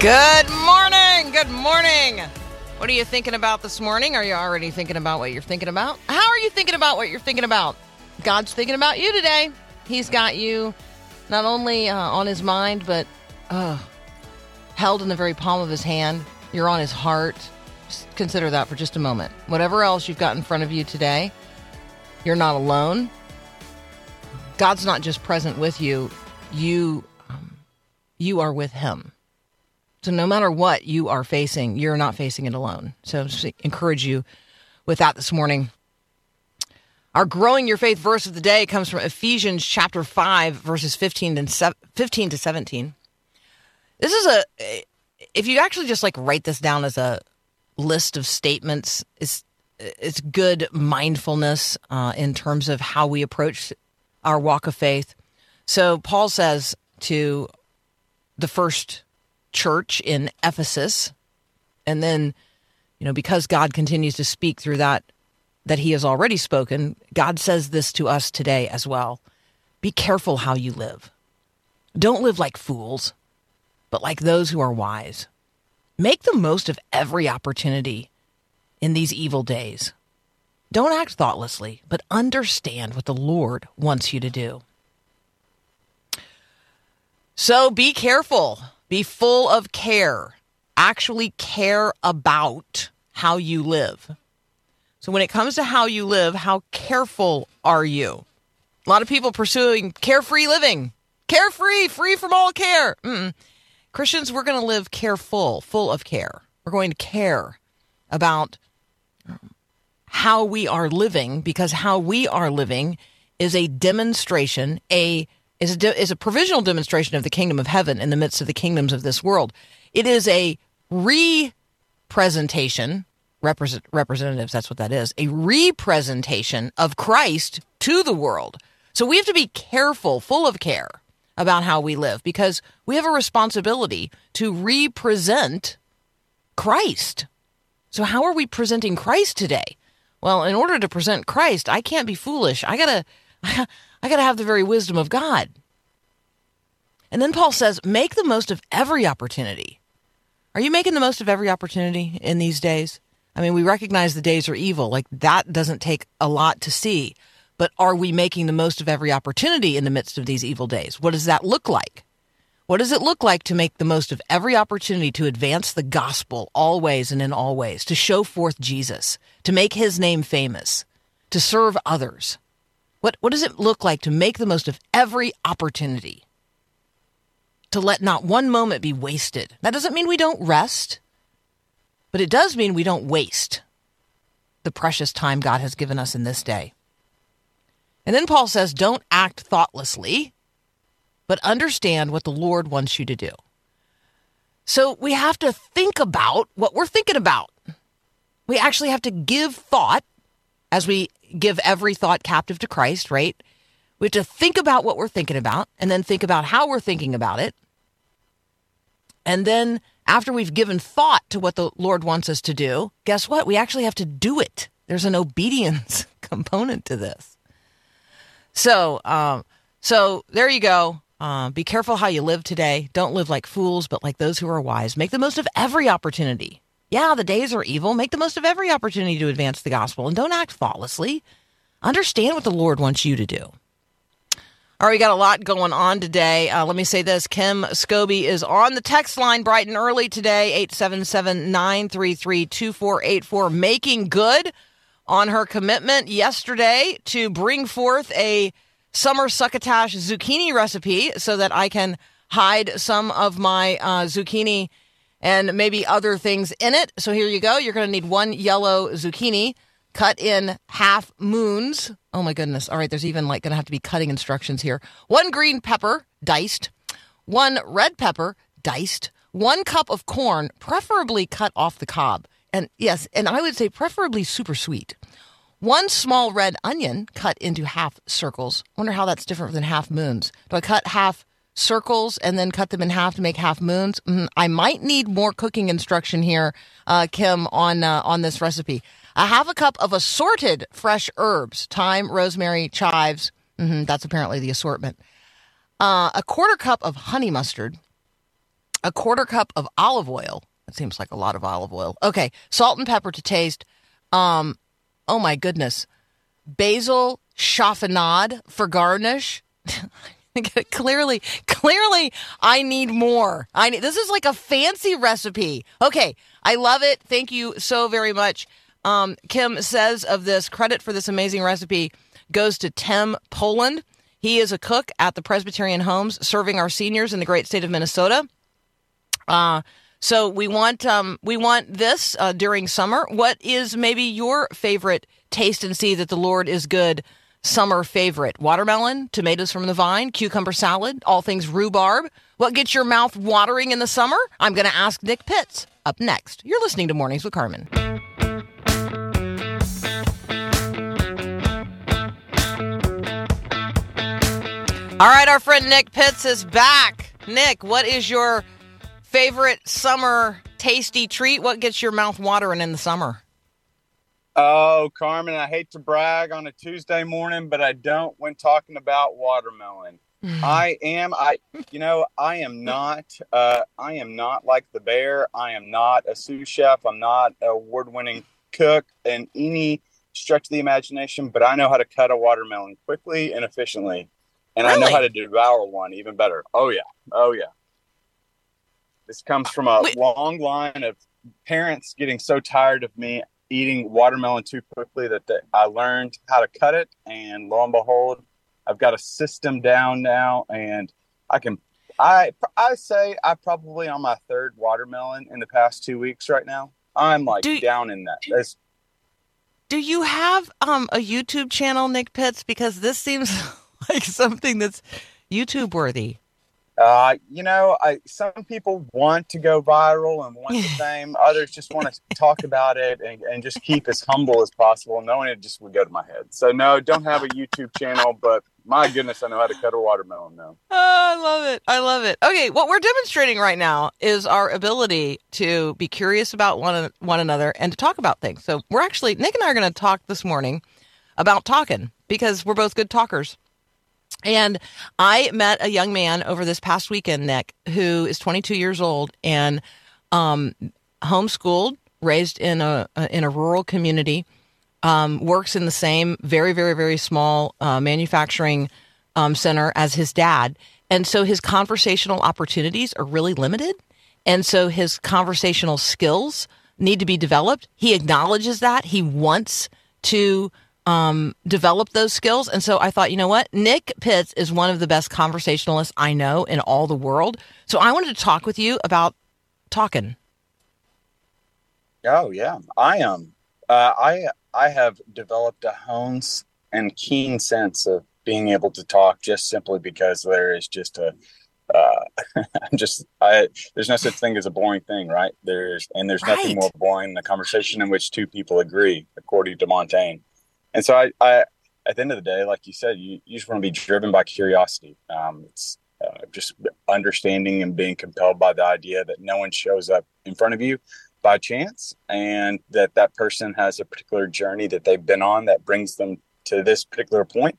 Good morning. Good morning. What are you thinking about this morning? Are you already thinking about what you're thinking about? How are you thinking about what you're thinking about? God's thinking about you today. He's got you not only uh, on his mind, but uh, held in the very palm of his hand. You're on his heart. Just consider that for just a moment. Whatever else you've got in front of you today, you're not alone. God's not just present with you, you um, you are with him. So no matter what you are facing, you're not facing it alone. So just encourage you with that this morning. Our growing your faith verse of the day comes from Ephesians chapter 5 verses 15 and 15 to 17. This is a if you actually just like write this down as a list of statements, it's it's good mindfulness uh, in terms of how we approach our walk of faith. So Paul says to the first church in Ephesus. And then, you know, because God continues to speak through that, that he has already spoken, God says this to us today as well. Be careful how you live. Don't live like fools, but like those who are wise. Make the most of every opportunity in these evil days. Don't act thoughtlessly, but understand what the Lord wants you to do. So be careful be full of care. Actually, care about how you live. So, when it comes to how you live, how careful are you? A lot of people pursuing carefree living, carefree, free from all care. Mm-mm. Christians, we're going to live careful, full of care. We're going to care about how we are living because how we are living is a demonstration, a is a, de- is a provisional demonstration of the kingdom of heaven in the midst of the kingdoms of this world. It is a representation, represent, representatives, that's what that is, a representation of Christ to the world. So we have to be careful, full of care about how we live because we have a responsibility to represent Christ. So how are we presenting Christ today? Well, in order to present Christ, I can't be foolish. I got to I got to have the very wisdom of God. And then Paul says, make the most of every opportunity. Are you making the most of every opportunity in these days? I mean, we recognize the days are evil. Like that doesn't take a lot to see. But are we making the most of every opportunity in the midst of these evil days? What does that look like? What does it look like to make the most of every opportunity to advance the gospel always and in all ways, to show forth Jesus, to make his name famous, to serve others? What, what does it look like to make the most of every opportunity? To let not one moment be wasted. That doesn't mean we don't rest, but it does mean we don't waste the precious time God has given us in this day. And then Paul says, don't act thoughtlessly, but understand what the Lord wants you to do. So we have to think about what we're thinking about. We actually have to give thought as we give every thought captive to Christ, right? We have to think about what we're thinking about and then think about how we're thinking about it. And then after we've given thought to what the Lord wants us to do, guess what? We actually have to do it. There's an obedience component to this. So, um, so there you go. Uh, be careful how you live today. Don't live like fools, but like those who are wise. Make the most of every opportunity. Yeah, the days are evil. Make the most of every opportunity to advance the gospel and don't act thoughtlessly. Understand what the Lord wants you to do. All right, we got a lot going on today. Uh, let me say this Kim Scobie is on the text line bright and early today, 877 933 2484, making good on her commitment yesterday to bring forth a summer succotash zucchini recipe so that I can hide some of my uh, zucchini and maybe other things in it. So here you go. You're going to need one yellow zucchini cut in half moons. Oh my goodness. All right, there's even like going to have to be cutting instructions here. One green pepper diced, one red pepper diced, one cup of corn, preferably cut off the cob. And yes, and I would say preferably super sweet. One small red onion cut into half circles. Wonder how that's different than half moons. Do I cut half circles and then cut them in half to make half moons? Mm, I might need more cooking instruction here, uh, Kim, on uh, on this recipe. A half a cup of assorted fresh herbs: thyme, rosemary, chives. hmm that's apparently the assortment. Uh, a quarter cup of honey mustard. A quarter cup of olive oil. That seems like a lot of olive oil. Okay, salt and pepper to taste. Um, oh my goodness, basil chiffonade for garnish. clearly, clearly, I need more. I need. This is like a fancy recipe. Okay, I love it. Thank you so very much. Um, Kim says of this credit for this amazing recipe goes to Tim Poland. He is a cook at the Presbyterian Homes, serving our seniors in the great state of Minnesota. Uh, so we want um, we want this uh, during summer. What is maybe your favorite taste and see that the Lord is good summer favorite? Watermelon, tomatoes from the vine, cucumber salad, all things rhubarb. What gets your mouth watering in the summer? I'm going to ask Nick Pitts up next. You're listening to Mornings with Carmen. All right, our friend Nick Pitts is back. Nick, what is your favorite summer tasty treat? What gets your mouth watering in the summer? Oh, Carmen, I hate to brag on a Tuesday morning, but I don't when talking about watermelon. I am I you know, I am not uh I am not like the bear. I am not a sous chef. I'm not an award-winning cook in any stretch of the imagination, but I know how to cut a watermelon quickly and efficiently. And I know how to devour one even better. Oh yeah. Oh yeah. This comes from a Wait. long line of parents getting so tired of me eating watermelon too quickly that I learned how to cut it, and lo and behold, I've got a system down now, and I can. I I say I probably on my third watermelon in the past two weeks right now. I'm like Do- down in that. That's, Do you have um, a YouTube channel, Nick Pitts? Because this seems like something that's YouTube worthy. Uh, you know, I some people want to go viral and want the fame. Others just want to talk about it and, and just keep as humble as possible, knowing it just would go to my head. So no, don't have a YouTube channel, but my goodness, I know how to cut a watermelon now. Oh, I love it. I love it. Okay, what we're demonstrating right now is our ability to be curious about one one another and to talk about things. So we're actually Nick and I are going to talk this morning about talking because we're both good talkers. And I met a young man over this past weekend, Nick, who is 22 years old and um, homeschooled, raised in a in a rural community, um, works in the same very very very small uh, manufacturing um, center as his dad, and so his conversational opportunities are really limited, and so his conversational skills need to be developed. He acknowledges that. He wants to um, develop those skills. And so I thought, you know what? Nick Pitts is one of the best conversationalists I know in all the world. So I wanted to talk with you about talking. Oh yeah, I am. Uh, I I have developed a honed and keen sense of being able to talk just simply because there is just a. Uh, I'm just I. There's no such thing as a boring thing, right? There's and there's nothing more boring than a conversation in which two people agree, according to Montaigne. And so I, I at the end of the day, like you said, you, you just want to be driven by curiosity. Um, it's uh, just understanding and being compelled by the idea that no one shows up in front of you by chance and that that person has a particular journey that they've been on that brings them to this particular point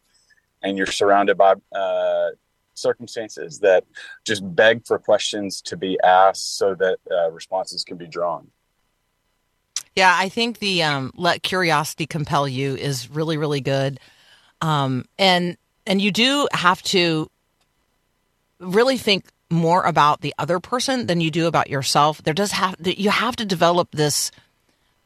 and you're surrounded by uh, circumstances that just beg for questions to be asked so that uh, responses can be drawn Yeah, I think the um, let curiosity compel you is really, really good. Um, and and you do have to really think more about the other person than you do about yourself. There does have you have to develop this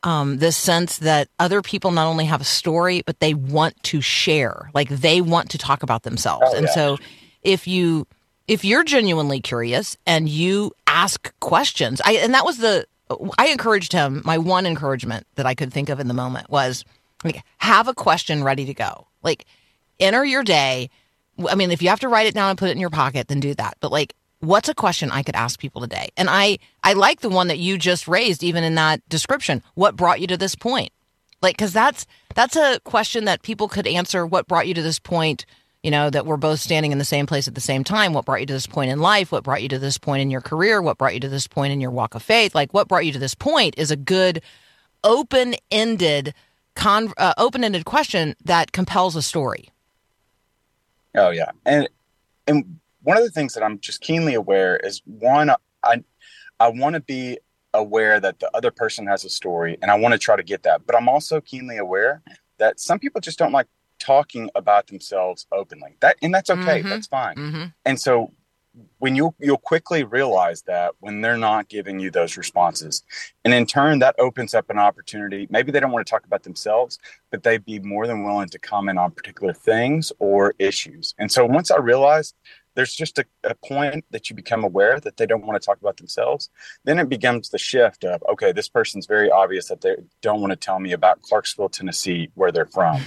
um, this sense that other people not only have a story, but they want to share. Like they want to talk about themselves. Oh, and yeah. so if you if you're genuinely curious and you ask questions. I and that was the I encouraged him. My one encouragement that I could think of in the moment was like have a question ready to go. Like enter your day. I mean, if you have to write it down and put it in your pocket, then do that. But like what's a question I could ask people today? And I I like the one that you just raised even in that description. What brought you to this point? Like cuz that's that's a question that people could answer what brought you to this point you know, that we're both standing in the same place at the same time. What brought you to this point in life? What brought you to this point in your career? What brought you to this point in your walk of faith? Like, what brought you to this point is a good, open ended, con- uh, open ended question that compels a story. Oh yeah, and and one of the things that I'm just keenly aware is one, I I want to be aware that the other person has a story, and I want to try to get that. But I'm also keenly aware that some people just don't like talking about themselves openly. That and that's okay. Mm-hmm. That's fine. Mm-hmm. And so when you you'll quickly realize that when they're not giving you those responses and in turn that opens up an opportunity maybe they don't want to talk about themselves but they'd be more than willing to comment on particular things or issues and so once i realized there's just a, a point that you become aware that they don't want to talk about themselves then it becomes the shift of okay this person's very obvious that they don't want to tell me about clarksville tennessee where they're from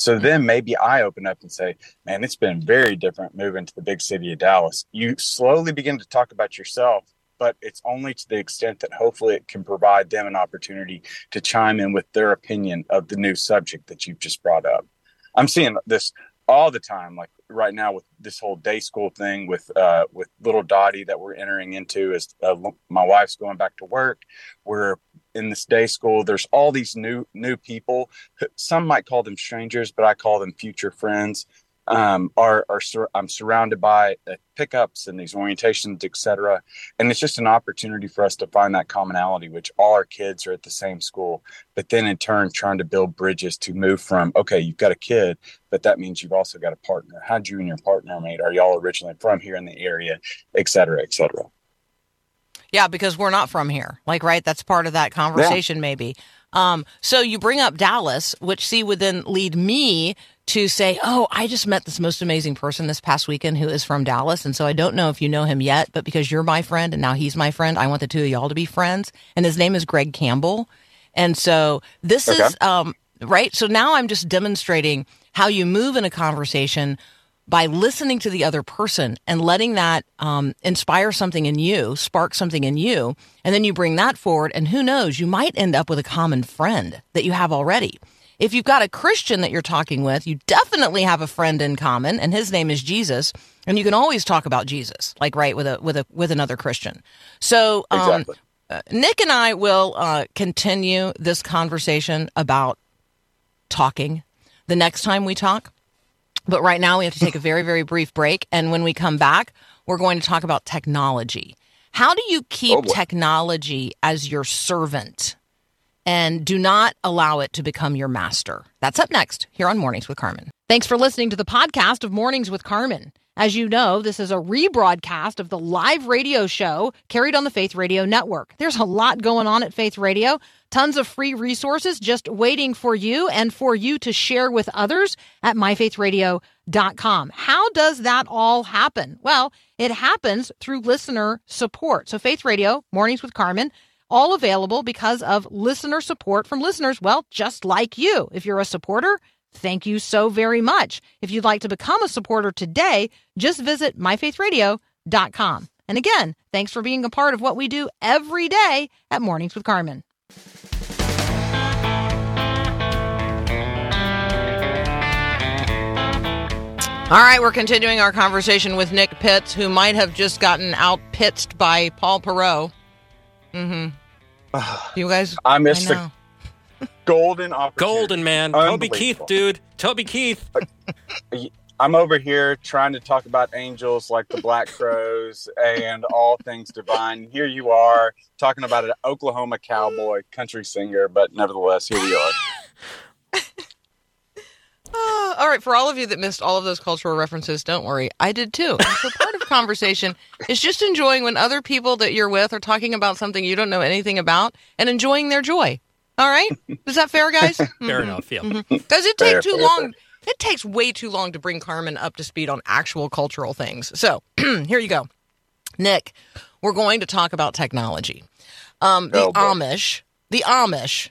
so then maybe I open up and say, man, it's been very different moving to the big city of Dallas. You slowly begin to talk about yourself, but it's only to the extent that hopefully it can provide them an opportunity to chime in with their opinion of the new subject that you've just brought up. I'm seeing this all the time, like right now with this whole day school thing with uh, with little Dottie that we're entering into as uh, my wife's going back to work. We're in this day school. There's all these new new people. Some might call them strangers but i call them future friends um, are, are sur- i'm surrounded by uh, pickups and these orientations etc and it's just an opportunity for us to find that commonality which all our kids are at the same school but then in turn trying to build bridges to move from okay you've got a kid but that means you've also got a partner how'd you and your partner mate are y'all originally from here in the area etc., cetera et cetera Yeah, because we're not from here. Like, right? That's part of that conversation, maybe. Um, so you bring up Dallas, which see would then lead me to say, Oh, I just met this most amazing person this past weekend who is from Dallas. And so I don't know if you know him yet, but because you're my friend and now he's my friend, I want the two of y'all to be friends. And his name is Greg Campbell. And so this Okay. is, um, right. So now I'm just demonstrating how you move in a conversation by listening to the other person and letting that um, inspire something in you, spark something in you, and then you bring that forward. And who knows, you might end up with a common friend that you have already. If you've got a Christian that you're talking with, you definitely have a friend in common, and his name is Jesus. And you can always talk about Jesus, like right with a with a with another Christian. So um, Exactly. uh, Nick and I will uh, continue this conversation about talking the next time we talk. But right now, we have to take a very, very brief break. And when we come back, we're going to talk about technology. How do you keep Oh, technology as your servant and do not allow it to become your master? That's up next here on Mornings with Carmen. Thanks for listening to the podcast of Mornings with Carmen. As you know, this is a rebroadcast of the live radio show carried on the Faith Radio Network. There's a lot going on at Faith Radio, tons of free resources just waiting for you and for you to share with others at myfaithradio.com. How does that all happen? Well, it happens through listener support. So, Faith Radio, Mornings with Carmen, all available because of listener support from listeners, well, just like you. If you're a supporter, thank you so very much. If you'd like to become a supporter today, just visit myfaithradio.com. And again, thanks for being a part of what we do every day at Mornings with Carmen. All right, we're continuing our conversation with Nick Pitts, who might have just gotten out pitched by Paul Perot. Mm-hmm. You guys, I missed the golden opportunity. Golden man, Toby Keith, dude, Toby Keith. I'm over here trying to talk about angels like the Black Crowes and all things divine. Here you are talking about an Oklahoma cowboy country singer, but nevertheless, here we are. Ah, all right, for all of you that missed all of those cultural references, don't worry. I did too. So part of conversation is just enjoying when other people that you're with are talking about something you don't know anything about and enjoying their joy. All right? Is that fair, guys? Fair enough. Yeah. Does it take Fair, too fair, long? It takes way too long to bring Carmen up to speed on actual cultural things. So here you go. Nick, we're going to talk about technology. Um, the Oh. Amish, the Amish.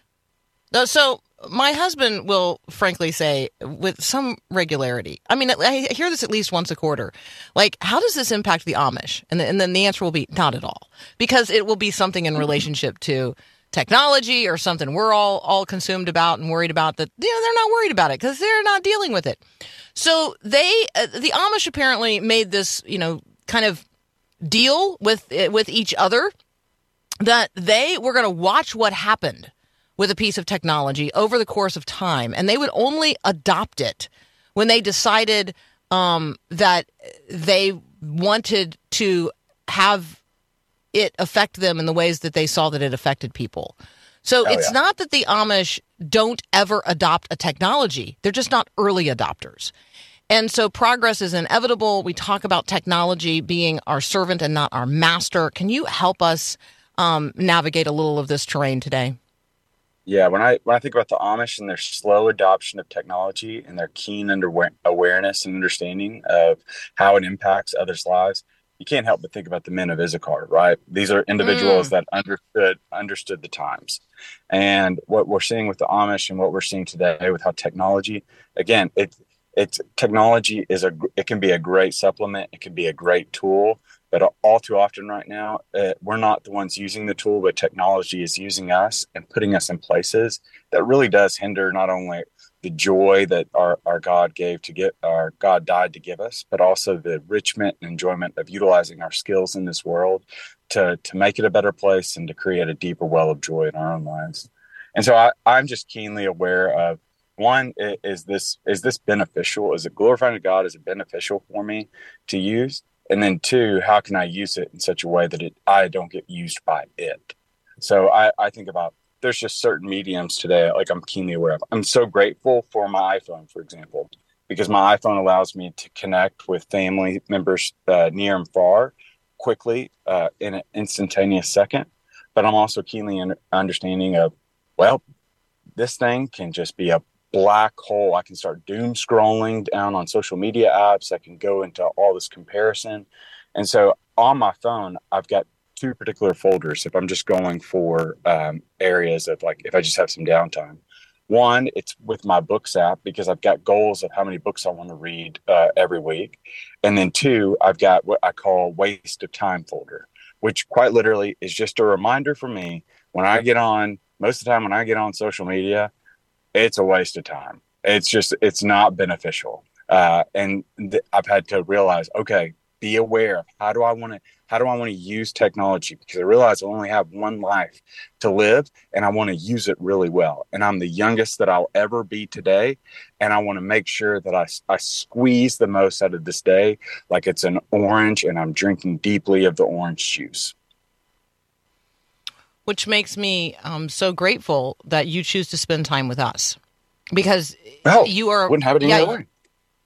Uh, So my husband will frankly say with some regularity. I mean, I hear this at least once a quarter. Like, how does this impact the Amish? And, and then the answer will be not at all, because it will be something in relationship to technology or something we're all all consumed about and worried about. That you know, they're not worried about it because they're not dealing with it. So they, uh, the Amish apparently made this, you know, kind of deal with with each other that they were going to watch what happened with a piece of technology over the course of time, and they would only adopt it when they decided um, that they wanted to have it affect them in the ways that they saw that it affected people. So Oh, it's yeah. not that the Amish don't ever adopt a technology; they're just not early adopters. And so progress is inevitable. We talk about technology being our servant and not our master. Can you help us um, navigate a little of this terrain today? Yeah, when I when I think about the Amish and their slow adoption of technology and their keen under awareness and understanding of how it impacts others' lives, you can't help but think about the men of Issachar, right? These are individuals mm. that understood understood the times, and what we're seeing with the Amish and what we're seeing today with how technology, again, it it's technology is a it can be a great supplement, it can be a great tool, but all too often right now uh, we're not the ones using the tool but technology is using us and putting us in places that really does hinder not only the joy that our, our god gave to get our god died to give us but also the enrichment and enjoyment of utilizing our skills in this world to to make it a better place and to create a deeper well of joy in our own lives. And so I, i'm just keenly aware of one is this is this beneficial? Is it glorifying to god? Is it beneficial for me to use? And then two how can i use it in such a way that it i don't get used by it? So i i think about there's just certain mediums today like i'm keenly aware of. I'm so grateful for my iphone for example because my iphone allows me to connect with family members uh, near and far quickly uh, in an instantaneous second. But i'm also keenly understanding of well this thing can just be a black hole. I can start doom scrolling down on social media apps. I can go into all this comparison. And so on my phone, I've got two particular folders if I'm just going for um, areas of like, if I just have some downtime. One, it's with my books app because I've got goals of how many books I want to read uh, every week. And then two, I've got what I call waste of time folder, which quite literally is just a reminder for me when I get on, most of the time when I get on social media, it's a waste of time. It's just it's not beneficial. Uh, and th- I've had to realize, okay, be aware of how do I want to how do I want to use technology because I realize I only have one life to live and I want to use it really well. And I'm the youngest that I'll ever be today, and I want to make sure that I I squeeze the most out of this day, like it's an orange, and I'm drinking deeply of the orange juice. Which makes me um, so grateful that you choose to spend time with us because Oh, you are Wouldn't have it any yeah, other way.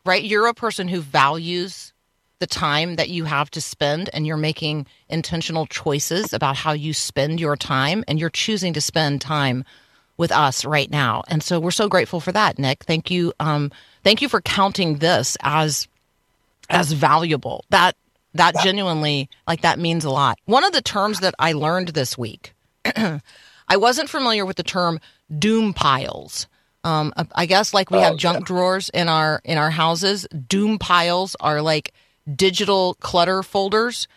right. You're a person who values the time that you have to spend, and you're making intentional choices about how you spend your time, and you're choosing to spend time with us right now. And so we're so grateful for that, Nick. Thank you. Um, thank you for counting this as as valuable. That that genuinely like that means a lot. One of the terms that I learned this week, I wasn't familiar with the term doom piles. Um, I guess like we Oh, have junk yeah. drawers in our in our houses. Doom piles are like digital clutter folders.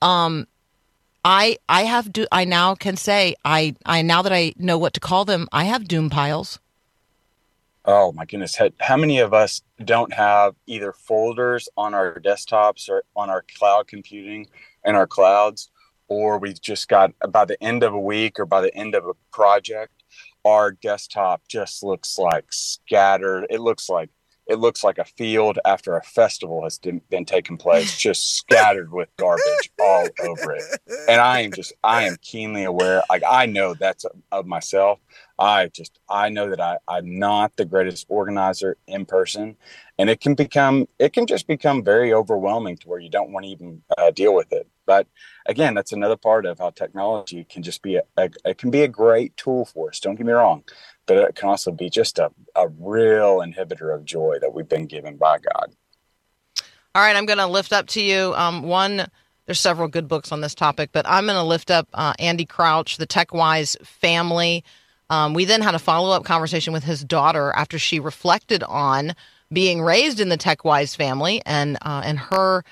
Um, I I have do I now can say I I now that I know what to call them. I have doom piles. Oh my goodness. How- How many of us don't have either folders on our desktops or on our cloud computing and our clouds, or we've just got by the end of a week or by the end of a project, our desktop just looks like scattered. It looks like it looks like a field after a festival has been taking place, just scattered with garbage all over it. And I am just, I am keenly aware. Like I know that's of myself. I just I know that I I'm not the greatest organizer in person, and it can become it can just become very overwhelming to where you don't want to even uh, deal with it. But again, that's another part of how technology can just be a, a it can be a great tool for us. Don't get me wrong, but it can also be just a a real inhibitor of joy that we've been given by God. All right, I'm going to lift up to you um, one there's several good books on this topic, but I'm going to lift up uh, Andy Crouch, the TechWise family. Um, we then had a follow up conversation with his daughter after she reflected on being raised in the TechWise family and uh, and her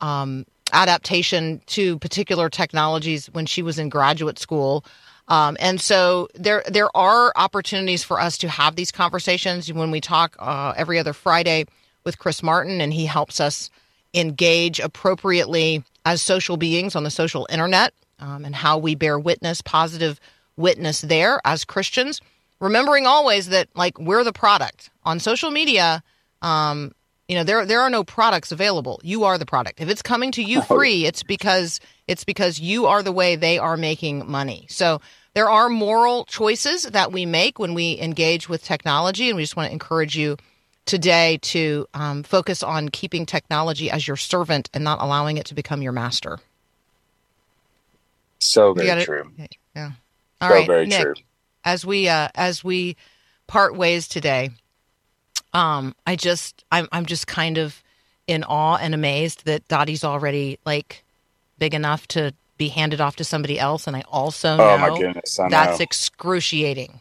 um, adaptation to particular technologies when she was in graduate school. Um, and so there there are opportunities for us to have these conversations when we talk uh, every other Friday with Chris Martin, and he helps us engage appropriately as social beings on the social internet um, and how we bear witness, positive witness there as Christians. Remembering always that like we're the product on social media. Um, you know there there are no products available. You are the product. If it's coming to you free, it's because it's because you are the way they are making money. So there are moral choices that we make when we engage with technology, and we just want to encourage you today to um, focus on keeping technology as your servant and not allowing it to become your master. So very got it? true. Yeah. All So right, very Nick. true. As we uh, as we part ways today, um, I just I'm I'm just kind of in awe and amazed that Dottie's already like big enough to be handed off to somebody else, and I also know Oh my goodness, I that's know. excruciating.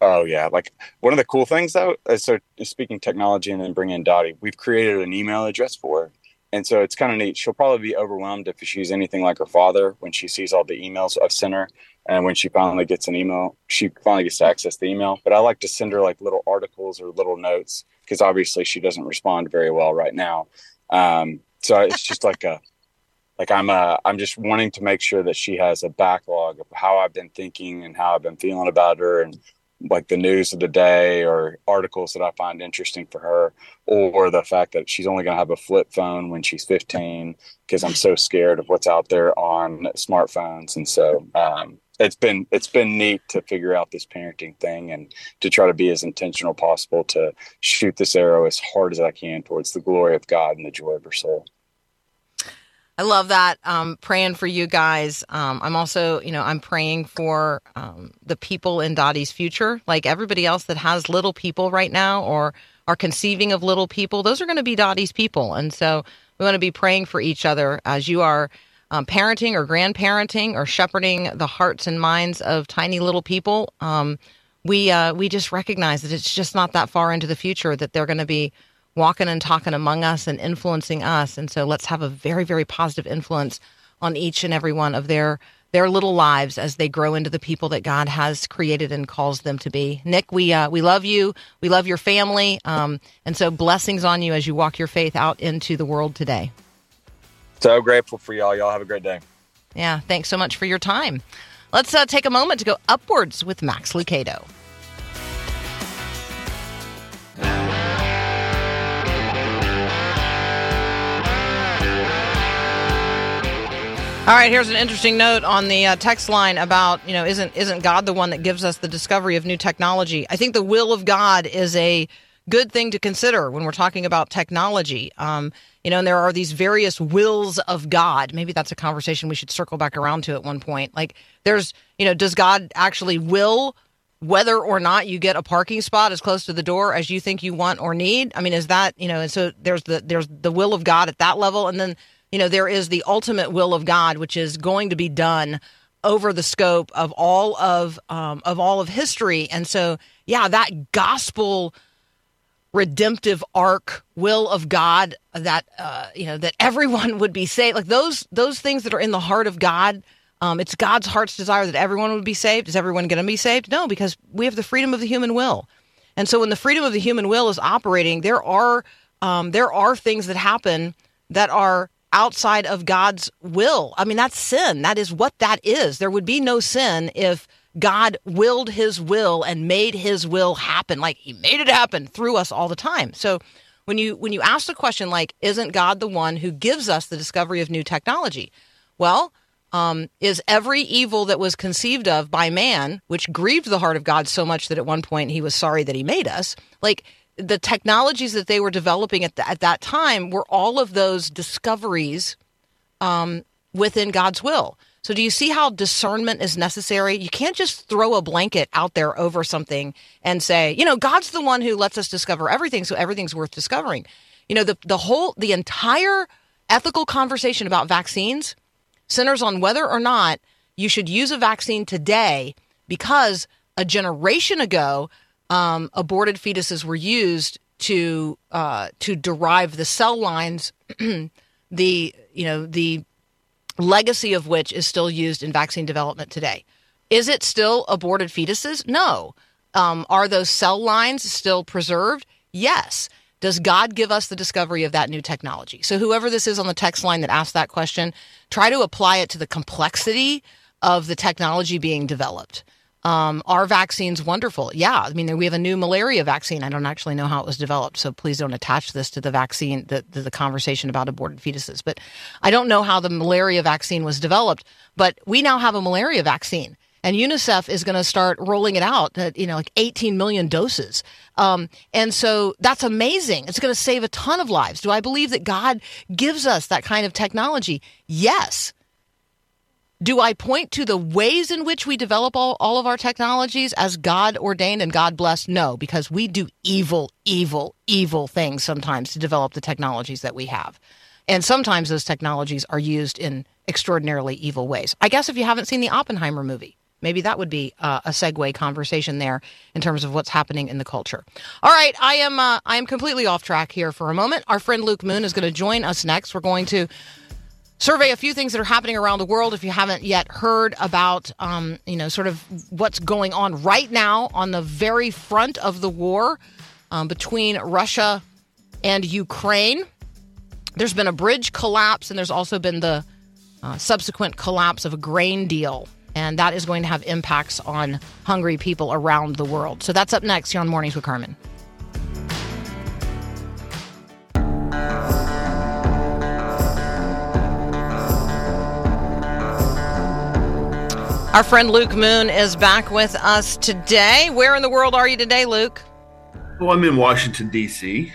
Oh yeah, like one of the cool things though. So speaking technology and then bringing in Dottie, we've created an email address for her, and so it's kind of neat. She'll probably be overwhelmed if she's anything like her father when she sees all the emails I've sent her, and when she finally gets an email, she finally gets to access the email. But I like to send her like little articles or little notes because obviously she doesn't respond very well right now. Um, so it's just like a like I'm uh I'm just wanting to make sure that she has a backlog of how I've been thinking and how I've been feeling about her and like the news of the day or articles that I find interesting for her or the fact that she's only going to have a flip phone when she's 15 because I'm so scared of what's out there on smartphones and so um it's been it's been neat to figure out this parenting thing and to try to be as intentional possible to shoot this arrow as hard as I can towards the glory of God and the joy of her soul. I love that. Um, praying for you guys. Um, I'm also, you know, I'm praying for um, the people in Dottie's future, like everybody else that has little people right now or are conceiving of little people. Those are going to be Dottie's people, and so we want to be praying for each other as you are um, parenting or grandparenting or shepherding the hearts and minds of tiny little people. Um, we uh, we just recognize that it's just not that far into the future that they're going to be walking and talking among us and influencing us. And so let's have a very, very positive influence on each and every one of their their little lives as they grow into the people that God has created and calls them to be. Nick, we uh, we love you. We love your family. Um, and so blessings on you as you walk your faith out into the world today. So grateful for y'all. Y'all have a great day. Yeah, thanks so much for your time. Let's uh, take a moment to go upwards with Max Lucado. All right, here's an interesting note on the uh, text line about you know isn't isn't God the one that gives us the discovery of new technology? I think the will of God is a good thing to consider when we're talking about technology. Um, you know, and there are these various wills of God. Maybe that's a conversation we should circle back around to at one point. Like, there's you know, does God actually will whether or not you get a parking spot as close to the door as you think you want or need? I mean, is that you know? And so there's the there's the will of God at that level, and then you know there is the ultimate will of God, which is going to be done over the scope of all of um, of all of history. And so, yeah, that gospel redemptive arc will of God that uh, you know that everyone would be saved. Like those those things that are in the heart of God. Um, it's God's heart's desire that everyone would be saved. Is everyone going to be saved? No, because we have the freedom of the human will. And so when the freedom of the human will is operating, there are um, there are things that happen that are outside of God's will. I mean, that's sin. That is what that is. There would be no sin if God willed his will and made his will happen. Like he made it happen through us all the time. So when you when you ask the question like isn't God the one who gives us the discovery of new technology? Well, um, is every evil that was conceived of by man, which grieved the heart of God so much that at one point he was sorry that he made us, like the technologies that they were developing at, the, at that time were all of those discoveries um, within God's will. So, do you see how discernment is necessary? You can't just throw a blanket out there over something and say, you know, God's the one who lets us discover everything, so everything's worth discovering. You know, the the whole, the entire ethical conversation about vaccines centers on whether or not you should use a vaccine today because a generation ago, um, aborted fetuses were used to uh, to derive the cell lines, the you know the legacy of which is still used in vaccine development today. Is it still aborted fetuses? No. Um, are those cell lines still preserved? Yes. Does God give us the discovery of that new technology? So, whoever this is on the text line that asked that question, try to apply it to the complexity of the technology being developed. Um, are vaccines wonderful? Yeah. I mean, we have a new malaria vaccine. I don't actually know how it was developed, so please don't attach this to the vaccine, the, the, the conversation about aborted fetuses. But I don't know how the malaria vaccine was developed, but we now have a malaria vaccine. And UNICEF is going to start rolling it out, at, you know, like 18 million doses. Um, and so that's amazing. It's going to save a ton of lives. Do I believe that God gives us that kind of technology? Yes. Do I point to the ways in which we develop all, all of our technologies as God ordained and God blessed? No, because we do evil, evil, evil things sometimes to develop the technologies that we have. And sometimes those technologies are used in extraordinarily evil ways. I guess if you haven't seen the Oppenheimer movie, maybe that would be uh, a segue conversation there in terms of what's happening in the culture. All right, I am uh, I am completely off track here for a moment. Our friend Luke Moon is going to join us next. We're going to survey a few things that are happening around the world. If you haven't yet heard about, um, you know, sort of what's going on right now on the very front of the war um, between Russia and Ukraine, there's been a bridge collapse, and there's also been the uh, subsequent collapse of a grain deal. And that is going to have impacts on hungry people around the world. So that's up next here on Mornings with Carmen. Our friend Luke Moon is back with us today. Where in the world are you today, Luke? Well, I'm in Washington D.C.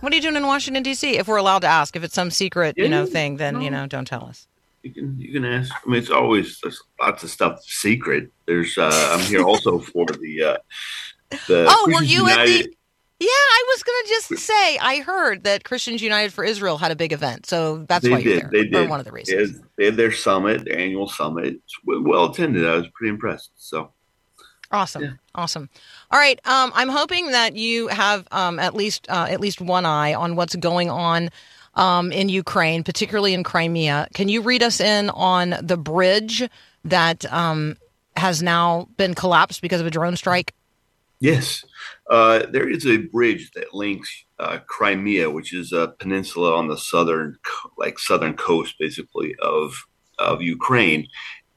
What are you doing in Washington D.C.? If we're allowed to ask, if it's some secret, you know, thing, then you know, don't tell us. You can you can ask. I mean, it's always there's lots of stuff secret. There's uh, I'm here also for the uh, the Oh, were you at the? United- Yeah, I was gonna just say I heard that Christians United for Israel had a big event, so that's They why you're there. They Or did. one of the They reasons. had, they had their summit, their annual summit. Well attended. I was pretty impressed. So Awesome, Yeah. awesome. All right, um, I'm hoping that you have um, at least uh, at least one eye on what's going on um, in Ukraine, particularly in Crimea. Can you read us in on the bridge that um, has now been collapsed because of a drone strike? yes, uh, there is a bridge that links uh, Crimea, which is a peninsula on the southern like southern coast, basically of of Ukraine,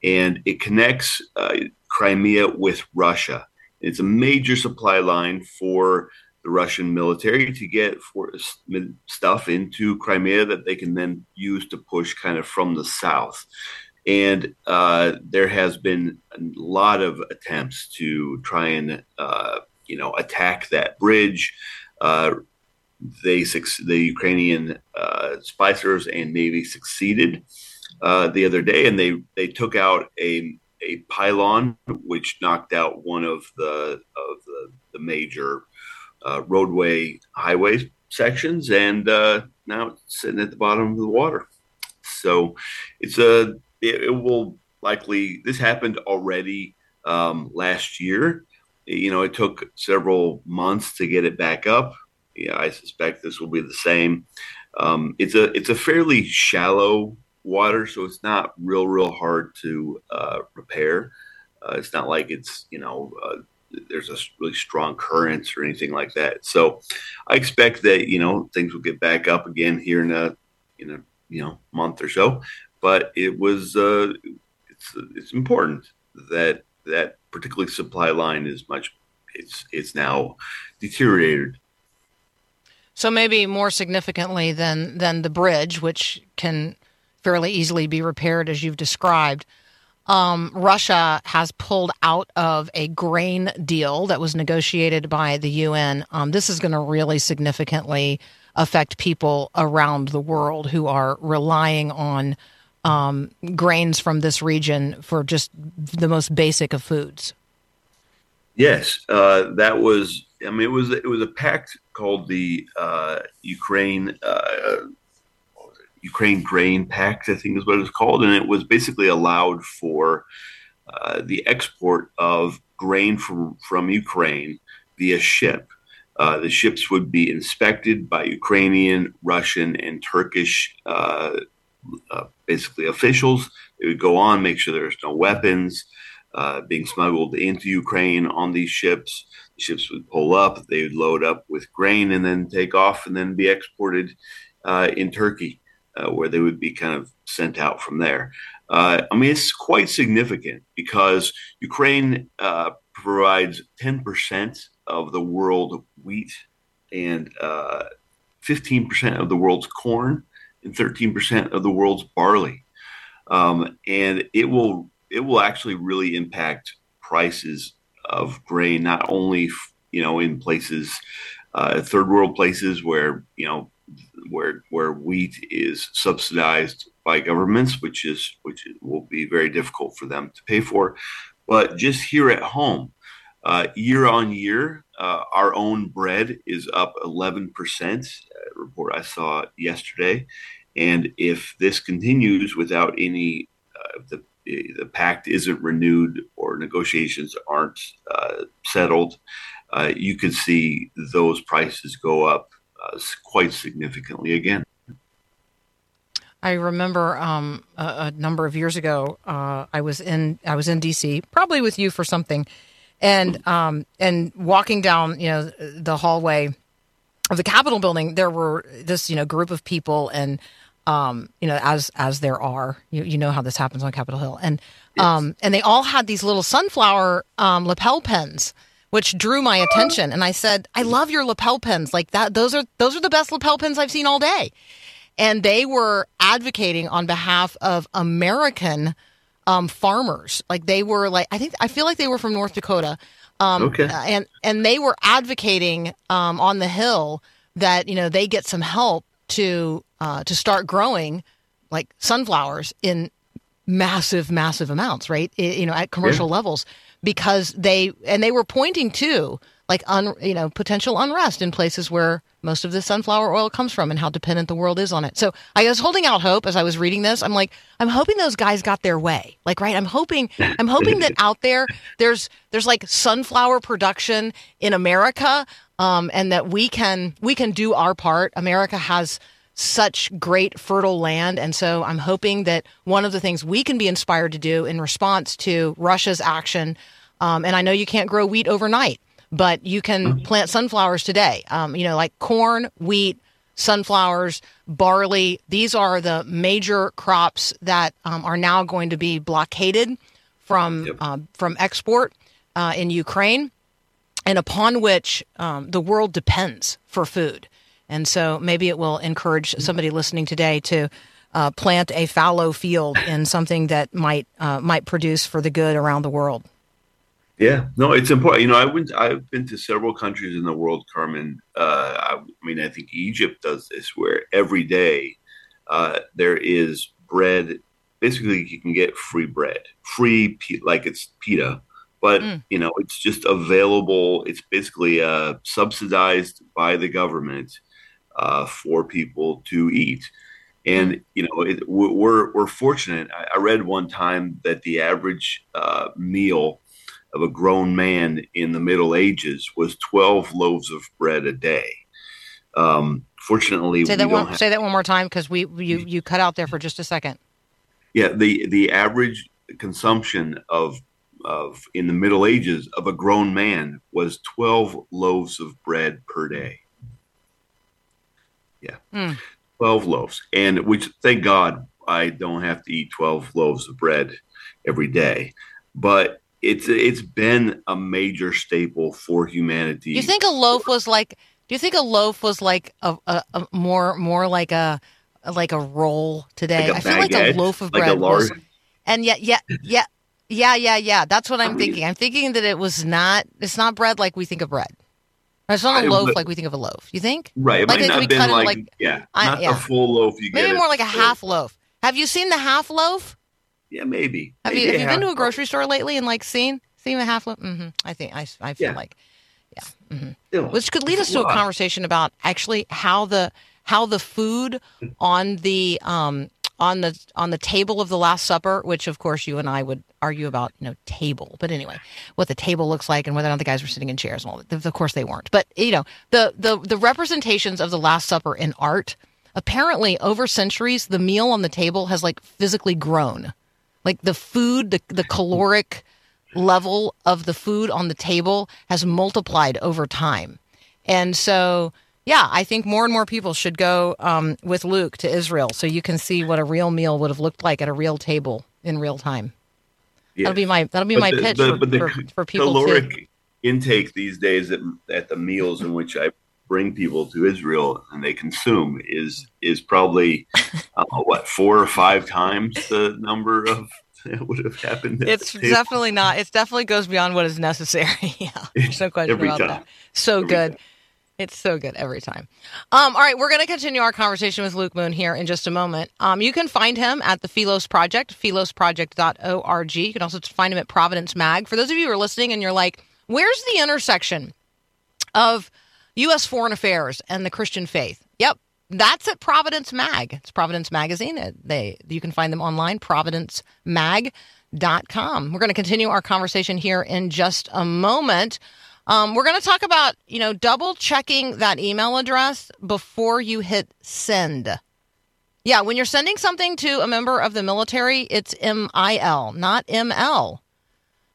and it connects uh, Crimea with Russia. It's a major supply line for the Russian military to get for stuff into Crimea that they can then use to push kind of from the south. And uh, there has been a lot of attempts to try and uh, you know attack that bridge. Uh, they the Ukrainian uh, spy service and navy succeeded uh, the other day, and they they took out a a pylon which knocked out one of the of the, the major uh, roadway highway sections, and uh, now it's sitting at the bottom of the water. So it's a it, it will likely this happened already um, last year. You know, it took several months to get it back up. Yeah, I suspect this will be the same. Um, it's a it's a fairly shallow water, so it's not real real hard to uh, repair. Uh, it's not like it's you know uh, there's a really strong currents or anything like that. So I expect that you know things will get back up again here in a in a you know month or so. But it was uh, it's it's important that that particularly supply line is much it's it's now deteriorated. So maybe more significantly than than the bridge, which can fairly easily be repaired as you've described. Um, Russia has pulled out of a grain deal that was negotiated by the UN. Um, this is going to really significantly affect people around the world who are relying on um, grains from this region for just the most basic of foods. Yes, uh, that was. I mean, it was it was a pact called the uh, Ukraine uh? Ukraine Grain Pact, I think is what it was called, and it was basically allowed for uh, the export of grain from from Ukraine via ship. Uh, the ships would be inspected by Ukrainian, Russian, and Turkish, uh, basically officials. They would go on, make sure there's no weapons uh, being smuggled into Ukraine on these ships. The ships would pull up, they would load up with grain, and then take off, and then be exported uh, in Turkey, uh, where they would be kind of sent out from there. Uh, I mean, it's quite significant because Ukraine uh, provides 10% of the world wheat and uh, 15% of the world's corn and 13% of the world's barley. Um, and it will it will actually really impact prices of grain, not only you know in places, uh, third world places where you know where where wheat is subsidized by governments, which is which will be very difficult for them to pay for, but just here at home, uh, year on year, uh, our own bread is up 11%. A report I saw yesterday. And if this continues without any, uh, the, the pact isn't renewed or negotiations aren't uh, settled, uh, you could see those prices go up uh, quite significantly again. I remember um, a, a, number of years ago, uh, I was in I was in DC, probably with you for something, and um, and walking down you know the hallway of the Capitol building, there were this you know group of people, and um, you know as as there are, you, you know how this happens on Capitol Hill, and Yes. um, and they all had these little sunflower um, lapel pins. Which drew my attention, and I said, "I love your lapel pins. Like that. Those are those are the best lapel pins I've seen all day." and they were advocating on behalf of American um, farmers. Like they were like I think I feel like they were from North Dakota, um, Okay. and and they were advocating um, on the Hill that you know they get some help to uh, to start growing like sunflowers in massive massive amounts, right? You know at commercial levels because they and they were pointing to like un, you know potential unrest in places where most of the sunflower oil comes from and how dependent the world is on it. So I was holding out hope as I was reading this. I'm like, I'm hoping those guys got their way. Like, right? I'm hoping, I'm hoping that out there there's there's like sunflower production in America, um, and that we can we can do our part. America has such great fertile land. And so I'm hoping that one of the things we can be inspired to do in response to Russia's action, um, and I know you can't grow wheat overnight, but you can plant sunflowers today. Um, you know, like corn, wheat, sunflowers, barley. These are the major crops that um, are now going to be blockaded from Yep. uh, from export uh, in Ukraine and upon which um, the world depends for food. And so maybe it will encourage somebody listening today to uh, plant a fallow field in something that might uh, might produce for the good around the world. Yeah, no, it's important. You know, I went. I've been to several countries in the world, Carmen. Uh, I, I mean, I think Egypt does this, where every day uh, there is bread. Basically, you can get free bread, free like it's pita, but Mm. you know, it's just available. It's basically uh, subsidized by the government uh, for people to eat. And you know, it, we're we're we're fortunate. I, I read one time that the average uh, meal of a grown man in the Middle Ages was 12 loaves of bread a day. Um, fortunately, Say we that one. have, Say that one more time because we you you cut out there for just a second. yeah, the, the average consumption of, of in the Middle Ages of a grown man was 12 loaves of bread per day. Yeah. Hmm. 12 loaves. And which, thank God, I don't have to eat 12 loaves of bread every day. But it's it's been a major staple for humanity. Do you think a loaf was like? Do you think a loaf was like a, a, a more more like a like a roll today? Like a I feel like a loaf of Like a bread was, and yet yeah yeah yeah yeah yeah. That's what I'm I mean- thinking. I'm thinking that it was not. It's not bread like we think of bread. It's not a I- loaf but- like we think of a loaf. You think? Right. It Like might it not been like, like- yeah, I- not yeah. the full loaf you get. Maybe more like a half loaf. Have you seen the half loaf? Yeah, maybe. Have Maybe you have you been to a grocery store lately and like seen seen a half loaf? hmm I think I, I feel like Yeah. like loaf. which could lead us to a conversation about actually how the how the food on the um, on the on the table of the Last Supper, which of course you and I would argue about, you know, table. But anyway, what the table looks like and whether or not the guys were sitting in chairs and all that. Of course they weren't. But you know, the the the representations of the Last Supper in art, apparently over centuries, the meal on the table has like physically grown. Like the food, the the caloric level of the food on the table has multiplied over time. And so yeah, I think more and more people should go um, with Luke to Israel so you can see what a real meal would have looked like at a real table in real time. That'll be my that'll be But my the- pitch the- for, the for, for people caloric to. intake these days at, at the meals in which I bring people to Israel and they consume is is probably uh, what four or five times the number of that would have happened. It's definitely not. It definitely goes beyond what is necessary. yeah, there's no question Every about time. that. So Every good. time. It's so good every time. Um, all right, we're going to continue our conversation with Luke Moon here in just a moment. Um, you can find him at the Philos Project, philosproject.org. You can also find him at Providence Mag. For those of you who are listening and you're like, where's the intersection of U.S. foreign affairs and the Christian faith? Yep, that's at Providence Mag. It's Providence Magazine. Uh, They you can find them online, providencemag.com. We're going to continue our conversation here in just a moment. Um, we're going to talk about, you know, double checking that email address before you hit send. Yeah, when you're sending something to a member of the military, it's MIL, not ML.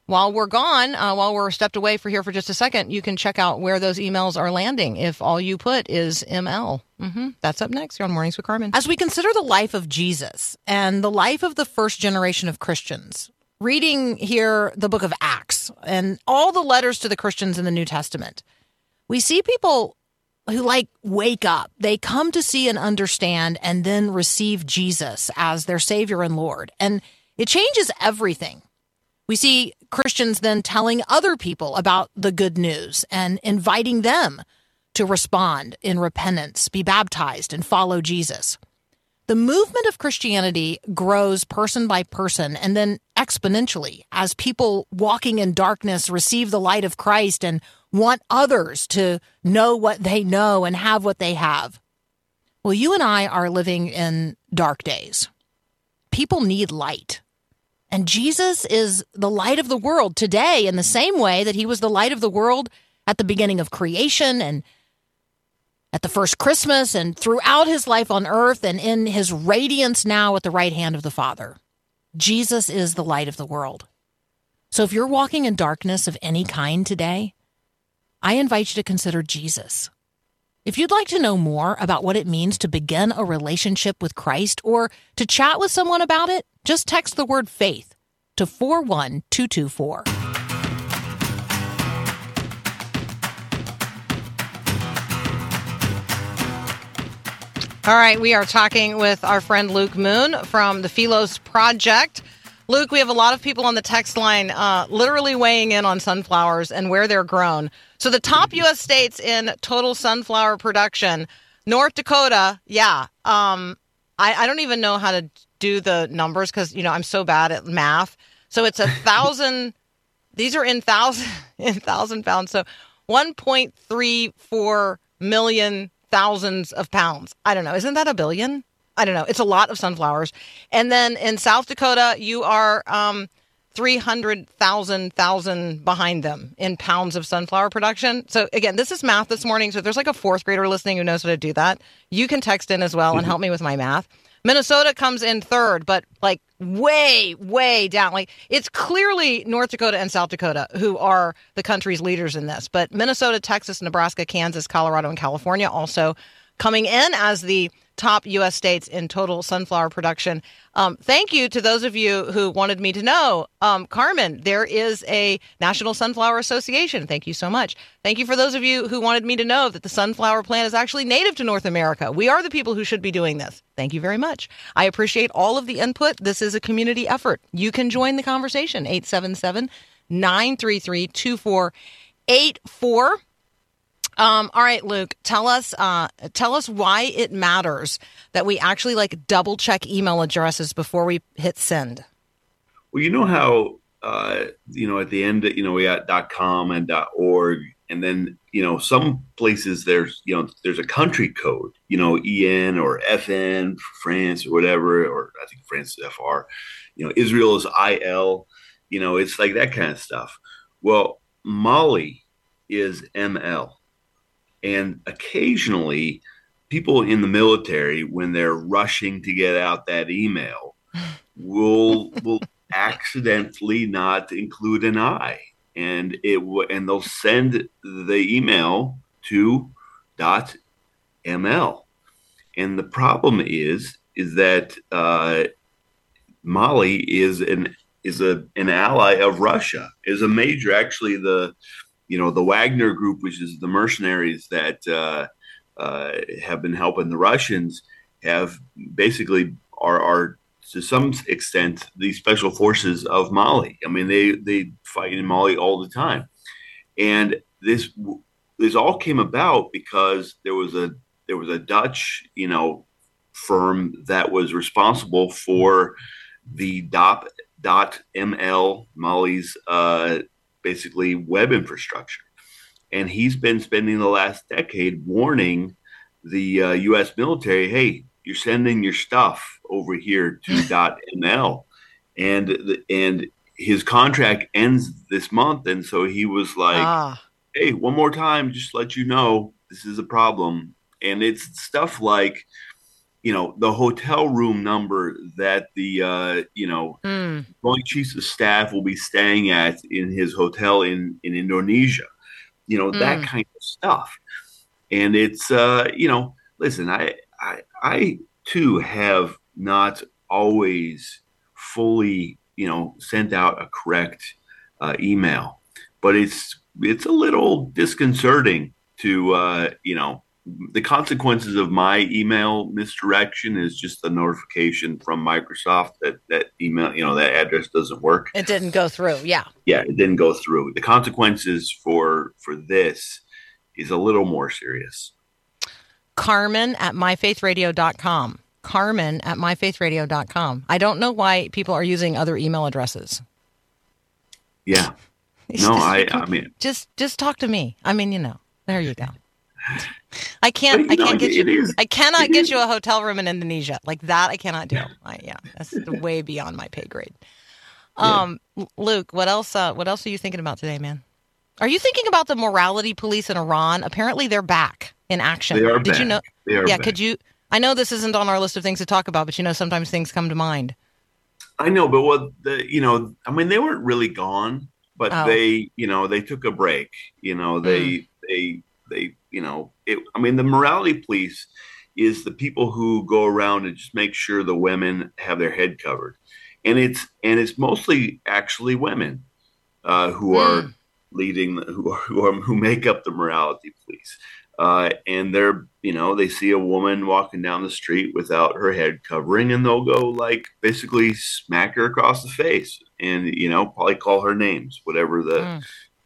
While we're gone, uh, while we're stepped away for here for just a second, you can check out where those emails are landing if all you put is ML. hmm That's up next here on Mornings with Carmen. As we consider the life of Jesus and the life of the first generation of Christians, reading here the book of Acts and all the letters to the Christians in the New Testament, we see people who like wake up. They come to see and understand and then receive Jesus as their Savior and Lord. And it changes everything. We see Christians then telling other people about the good news and inviting them to respond in repentance, be baptized, and follow Jesus. The movement of Christianity grows person by person and then exponentially as people walking in darkness receive the light of Christ and want others to know what they know and have what they have. Well, you and I are living in dark days. People need light. And Jesus is the light of the world today in the same way that he was the light of the world at the beginning of creation and at the first Christmas and throughout his life on earth and in his radiance now at the right hand of the Father. Jesus is the light of the world. So if you're walking in darkness of any kind today, I invite you to consider Jesus. If you'd like to know more about what it means to begin a relationship with Christ or to chat with someone about it, just text the word faith to 41224. All right, we are talking with our friend Luke Moon from the Philos Project. Luke, we have a lot of people on the text line uh, literally weighing in on sunflowers and where they're grown. So, the top U.S. states in total sunflower production North Dakota, yeah. Um, I, I don't even know how to do the numbers because, you know, I'm so bad at math. So, it's a thousand, these are in thousand, in thousand pounds. So, 1.34 million thousands of pounds. I don't know. Isn't that a billion? I don't know. It's a lot of sunflowers. And then in South Dakota, you are um, 300,000 thousand behind them in pounds of sunflower production. So again, this is math this morning. So if there's like a fourth grader listening who knows how to do that, you can text in as well and help me with my math. Minnesota comes in third, but like way, way down. Like it's clearly North Dakota and South Dakota who are the country's leaders in this. But Minnesota, Texas, Nebraska, Kansas, Colorado, and California also coming in as the top U.S. states in total sunflower production. Um, thank you to those of you who wanted me to know. Um, Carmen, there is a National Sunflower Association. Thank you so much. Thank you for those of you who wanted me to know that the sunflower plant is actually native to North America. We are the people who should be doing this. Thank you very much. I appreciate all of the input. This is a community effort. You can join the conversation 877 933 2484. Um, all right, Luke, tell us uh, tell us why it matters that we actually like double check email addresses before we hit send. Well, you know how uh, you know at the end, you know we got .com and .org, and then you know some places there's you know there's a country code, you know EN or FN France or whatever, or I think France is FR. You know Israel is IL. You know it's like that kind of stuff. Well, Mali is ML, and occasionally people in the military when they're rushing to get out that email will will accidentally not include an I, and it w- and they'll send the email to dot ml, and the problem is is that uh, Mali is an is a an ally of Russia, is a major actually the you know the Wagner group, which is the mercenaries that uh, uh, have been helping the Russians, have basically are are to some extent the special forces of Mali. I mean, they they fight in Mali all the time, and this this all came about because there was a there was a Dutch you know firm that was responsible for the dot dot ml Mali's uh, basically web infrastructure, and he's been spending the last decade warning the uh, U.S. military, hey, you're sending your stuff over here to .ml, and the, and his contract ends this month, and so he was like, ah, "Hey, one more time, just let you know this is a problem." And it's stuff like, you know, the hotel room number that the uh, you know mm, Joint Chiefs of Staff will be staying at in his hotel in in Indonesia. You know that Mm. kind of stuff, and it's uh, you know, listen, I I I too have not always fully you know sent out a correct uh, email, but it's it's a little disconcerting to uh, you know the consequences of my email misdirection is just a notification from Microsoft that that email, you know, that address doesn't work. it didn't go through. Yeah. Yeah, it didn't go through. The consequences for for this is a little more serious. Carmen at myfaithradio.com. Carmen at myfaithradio.com. I don't know why people are using other email addresses. Yeah. No, I I mean just just talk to me. I mean, you know, there you go. I can't. I can't get you. is- I cannot get is- you a hotel room in Indonesia like that. I cannot do. I, yeah, that's way beyond my pay grade. Um, Luke, what else? Uh, what else are you thinking about today, man? Are you thinking about the morality police in Iran? Apparently, they're back in action. They are Did you know? They are yeah. back. Could you? I know this isn't on our list of things to talk about, but you know, sometimes things come to mind. I know, but what the you know, I mean, they weren't really gone, but Oh. they, you know, they took a break. You know, they they they, you know, it. I mean, the morality police is the people who go around and just make sure the women have their head covered, and it's and it's mostly actually women uh, who are leading, who are, who are who make up the morality police. Uh, and they're, you know, they see a woman walking down the street without her head covering, and they'll go like basically smack her across the face, and you know, probably call her names, whatever the, Mm.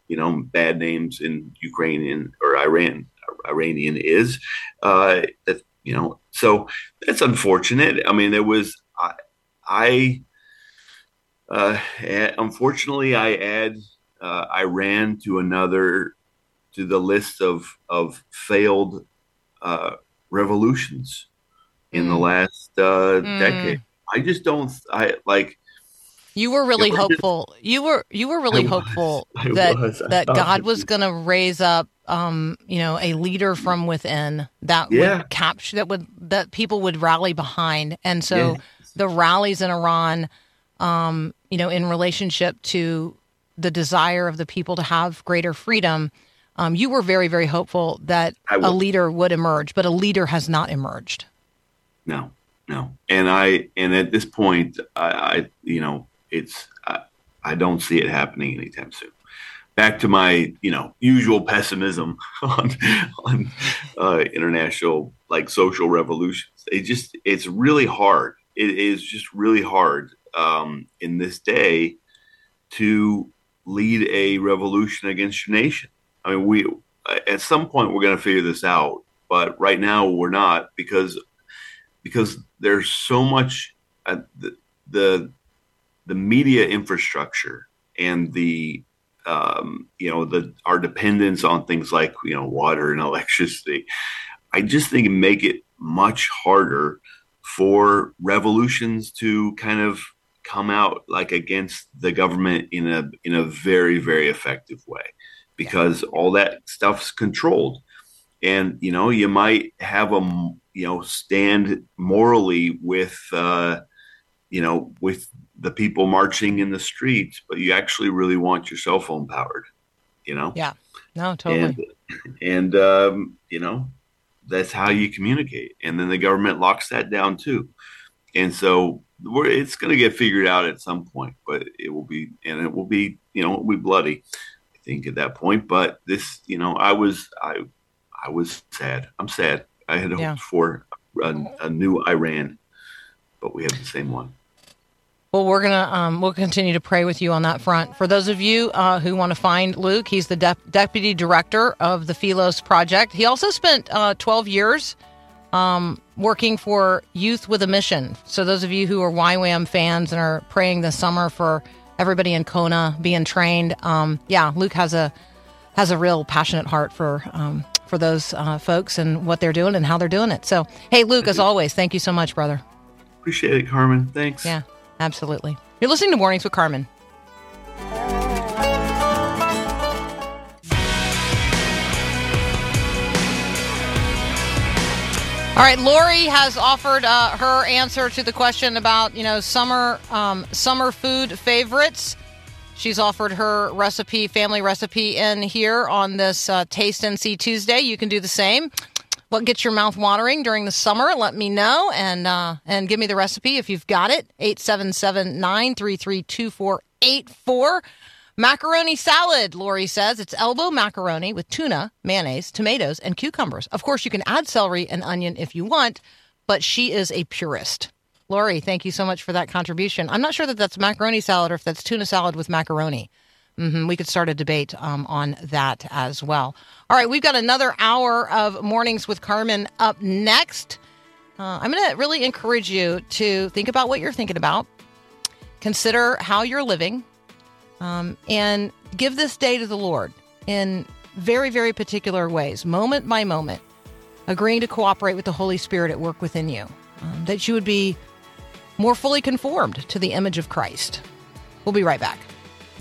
You know, bad names in Ukrainian or Iran Iranian is. Uh, that you know, so that's unfortunate. I mean, there was I, I uh, unfortunately, I add uh, Iran to another to the list of of failed uh, revolutions in the Mm. last uh, Mm. decade. I just don't. I like. You were really hopeful. You were you were really I was. hopeful I that was. That God was was- going to raise up, um, you know, a leader from within that Yeah. would capture that would that people would rally behind, and so Yeah. the rallies in Iran, um, you know, in relationship to the desire of the people to have greater freedom. Um, you were very, very hopeful that a leader would emerge, but a leader has not emerged. No, no. And I and at this point, I, I you know, it's I, I don't see it happening anytime soon. Back to my you know usual pessimism on on uh, international like social revolutions. It just it's really hard. It is just really hard um, in this day to lead a revolution against your nation. I mean, we at some point we're going to figure this out, but right now we're not because because there's so much uh, the, the the media infrastructure and the um, you know, the our dependence on things like you know water and electricity. I just think make it much harder for revolutions to kind of come out like against the government in a in a very very effective way because all that stuff's controlled and you know you might have them you know stand morally with uh you know with the people marching in the streets but you actually really want your cell phone powered you know? Yeah. No, totally. and and um, you know that's how you communicate. And then the government locks that down too. And so we're, it's going to get figured out at some point but it will be and it will be you know it will be bloody i think at that point. But this you know i was i i was sad. I'm sad. I had hoped Yeah. for a, a new iran but we have the same one Well, we're gonna um, we'll continue to pray with you on that front. For those of you uh, who want to find Luke, he's the dep- deputy director of the Philos Project. He also spent uh, 12 years um, working for Youth with a Mission. So those of you who are YWAM fans and are praying this summer for everybody in Kona being trained, um, yeah, Luke has a has a real passionate heart for um, for those uh, folks and what they're doing and how they're doing it. So, hey, Luke, as always, thank you so much, brother. appreciate it carmen thanks Yeah, absolutely. You're listening to Mornings with Carmen. All right, Lori has offered uh, her answer to the question about you know summer um, summer food favorites. She's offered her recipe, family recipe, in here on this uh, Taste and See Tuesday. You can do the same. What gets your mouth watering during the summer? Let me know and uh, and give me the recipe if you've got it. 877-933-2484. Macaroni salad, Lori says. It's elbow macaroni with tuna, mayonnaise, tomatoes, and cucumbers. Of course, you can add celery and onion if you want, but she is a purist. Lori, thank you so much for that contribution. I'm not sure that that's macaroni salad or if that's tuna salad with macaroni. Hmm We could start a debate um, on that as well. All right, we've got another hour of Mornings with Carmen up next. Uh, I'm going to really encourage you to think about what you're thinking about, consider how you're living, um, and give this day to the Lord in very, very particular ways, moment by moment, agreeing to cooperate with the Holy Spirit at work within you, um, that you would be more fully conformed to the image of Christ. We'll be right back.